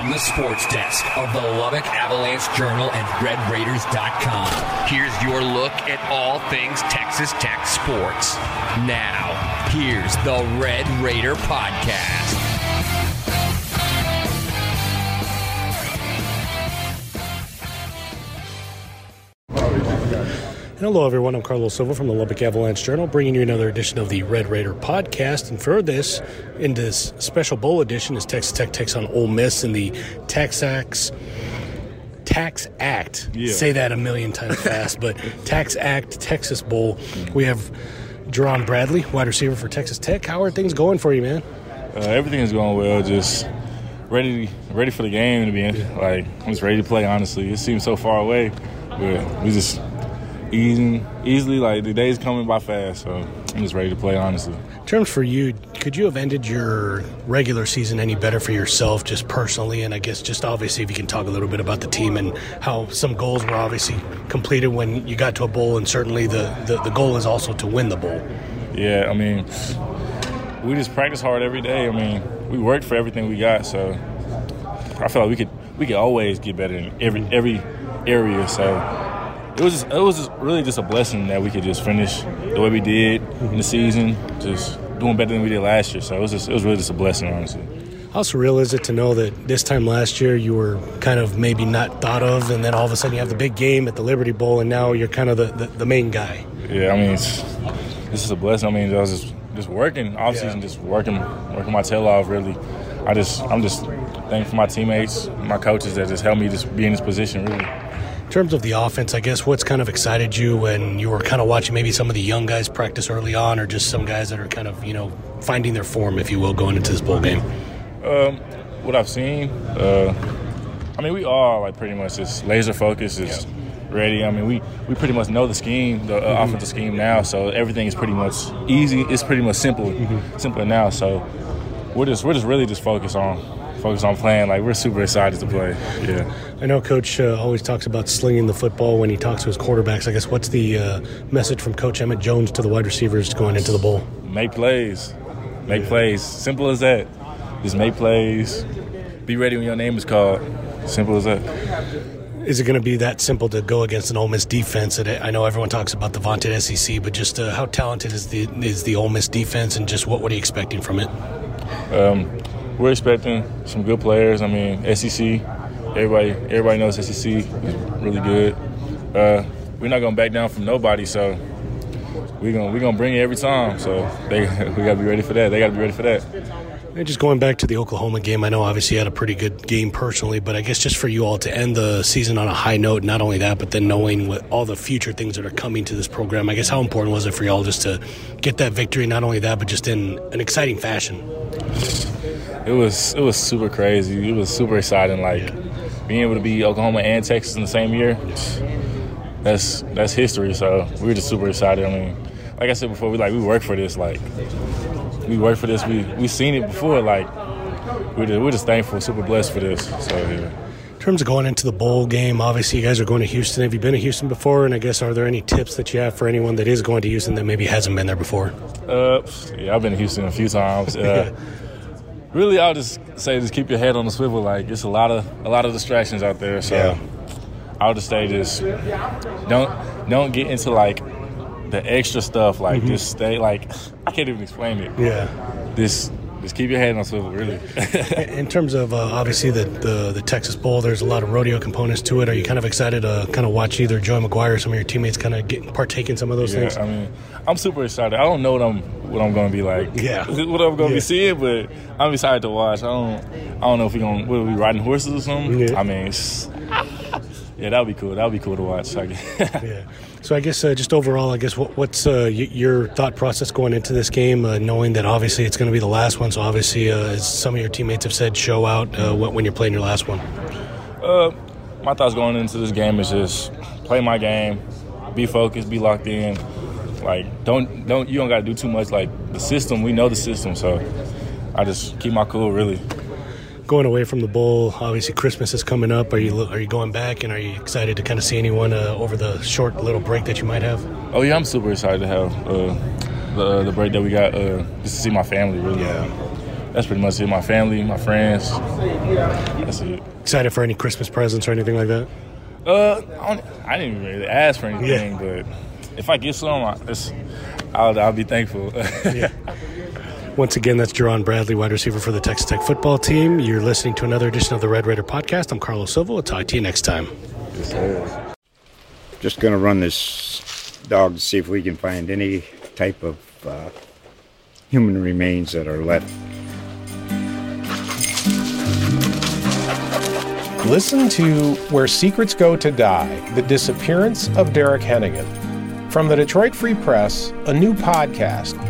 From the sports desk of the Lubbock Avalanche Journal and RedRaiders.com, here's your look at all things Texas Tech sports. Now, here's the Red Raider Podcast. Hello, everyone. I'm Carlos Silva from the Lubbock Avalanche Journal, bringing you another edition of the Red Raider podcast. And for this, in this special bowl edition, as Texas Tech takes on Ole Miss in the Texas Tax Act. Yeah. Say that a million times fast, but TaxAct Texas Bowl. We have Jerand Bradley, wide receiver for Texas Tech. How are things going for you, man? Uh, everything is going well. Just ready, ready for the game to be in. Like I'm just ready to play. Honestly, it seems so far away, but we just easing easily. Like the day's coming by fast, so I'm just ready to play. Honestly, In terms for you, could you have ended your regular season any better for yourself, just personally? And I guess just obviously, if you can talk a little bit about the team and how some goals were obviously completed when you got to a bowl, and certainly the, the, the goal is also to win the bowl. yeah. I mean, we just practice hard every day. I mean, we worked for everything we got, so I feel like we could we could always get better in every every area. So it was just, it was just really just a blessing that we could just finish the way we did in the season, just doing better than we did last year. So it was just it was really just a blessing, honestly. How surreal is it to know that this time last year you were kind of maybe not thought of, and then all of a sudden you have the big game at the Liberty Bowl, and now you're kind of the, the, the main guy? Yeah, I mean, it's, this is a blessing. I mean, I was just just working off season, Yeah. just working working my tail off. Really, I just I'm just thankful for my teammates, my coaches that just helped me just be in this position. Really. In terms of the offense, I guess what's kind of excited you when you were kind of watching maybe some of the young guys practice early on, or just some guys that are kind of you know finding their form, if you will, going into this bowl game? Um, what I've seen, uh, I mean, we all like pretty much just laser focused, just ready. I mean, we, we pretty much know the scheme, the uh, offensive scheme now, so everything is pretty much easy. It's pretty much simple, simpler now. So we're just we're just really just focused on focused on playing. Like we're super excited to play. Yeah. I know Coach uh, always talks about slinging the football when he talks to his quarterbacks. I guess what's the uh, message from Coach Emmett Jones to the wide receivers going into the bowl? make plays. Make plays. Simple as that. Just make plays. Be ready when your name is called. Simple as that. Is it going to be that simple to go against an Ole Miss defense? That I know everyone talks about the vaunted SEC, but just uh, how talented is the is the Ole Miss defense, and just what what are you expecting from it? Um, we're expecting some good players. I mean, SEC. Everybody, everybody knows SEC is really good. Uh, we're not gonna back down from nobody, so we're gonna we're gonna bring it every time. So they we gotta be ready for that. They gotta be ready for that. And just going back to the Oklahoma game, I know obviously you had a pretty good game personally, but I guess just for you all to end the season on a high note, not only that, but then knowing what all the future things that are coming to this program, I guess how important was it for y'all just to get that victory? Not only that, but just in an exciting fashion. It was it was super crazy. It was super exciting. Like being able to be Oklahoma and Texas in the same year. That's that's history. So we were just super excited. I mean, like I said before, we like we work for this. Like we work for this. We we seen it before. Like we're just, we're just thankful, super blessed for this. So yeah. In terms of going into the bowl game, obviously you guys are going to Houston. Have you been to Houston before? And I guess are there any tips that you have for anyone that is going to Houston that maybe hasn't been there before? Uh, yeah, I've been to Houston a few times. Uh, really, I'll just say just keep your head on the swivel. Like it's a lot of a lot of distractions out there. So Yeah. I'll just say just don't don't get into like the extra stuff. Like mm-hmm. just stay like I can't even explain it. Yeah. Just just keep your head on swivel. Really. In terms of uh, obviously the, the the Texas Bowl, there's a lot of rodeo components to it. Are you kind of excited to kind of watch either Joey McGuire or some of your teammates kind of get partake in some of those Yeah, things? I mean, I'm super excited. I don't know what I'm what I'm gonna be like. Yeah. what I'm gonna Yeah. be seeing, but I'm excited to watch. I don't I don't know if we gonna we riding horses or something. Yeah. I mean, it's, Yeah, that would be cool. That would be cool to watch. Guess. yeah. So I guess uh, just overall, I guess what, what's uh, y- your thought process going into this game, uh, knowing that obviously it's going to be the last one. So obviously, uh, as some of your teammates have said, show out uh, when you're playing your last one. Uh, my thoughts going into this game is just play my game, be focused, be locked in. Like don't don't you don't got to do too much. Like the system, we know the system, so I just keep my cool. Really. Going away from the bowl, obviously Christmas is coming up. Are you are you going back, and are you excited to kind of see anyone uh, over the short little break that you might have? Oh yeah, I'm super excited to have uh, the the break that we got uh, just to see my family. Really. Yeah. That's pretty much it. My family, my friends. That's it. Excited for any Christmas presents or anything like that? Uh, I, I didn't really ask for anything, yeah. but if I get some, I, I'll, I'll be thankful. yeah. Once again, that's Jerand Bradley, wide receiver for the Texas Tech football team. You're listening to another edition of the Red Raider podcast. I'm Carlos Silva. I'll talk to you next time. Just going to run this dog to see if we can find any type of uh, human remains that are left Listen to Where Secrets Go to Die The Disappearance of Derek Hennigan. From the Detroit Free Press, a new podcast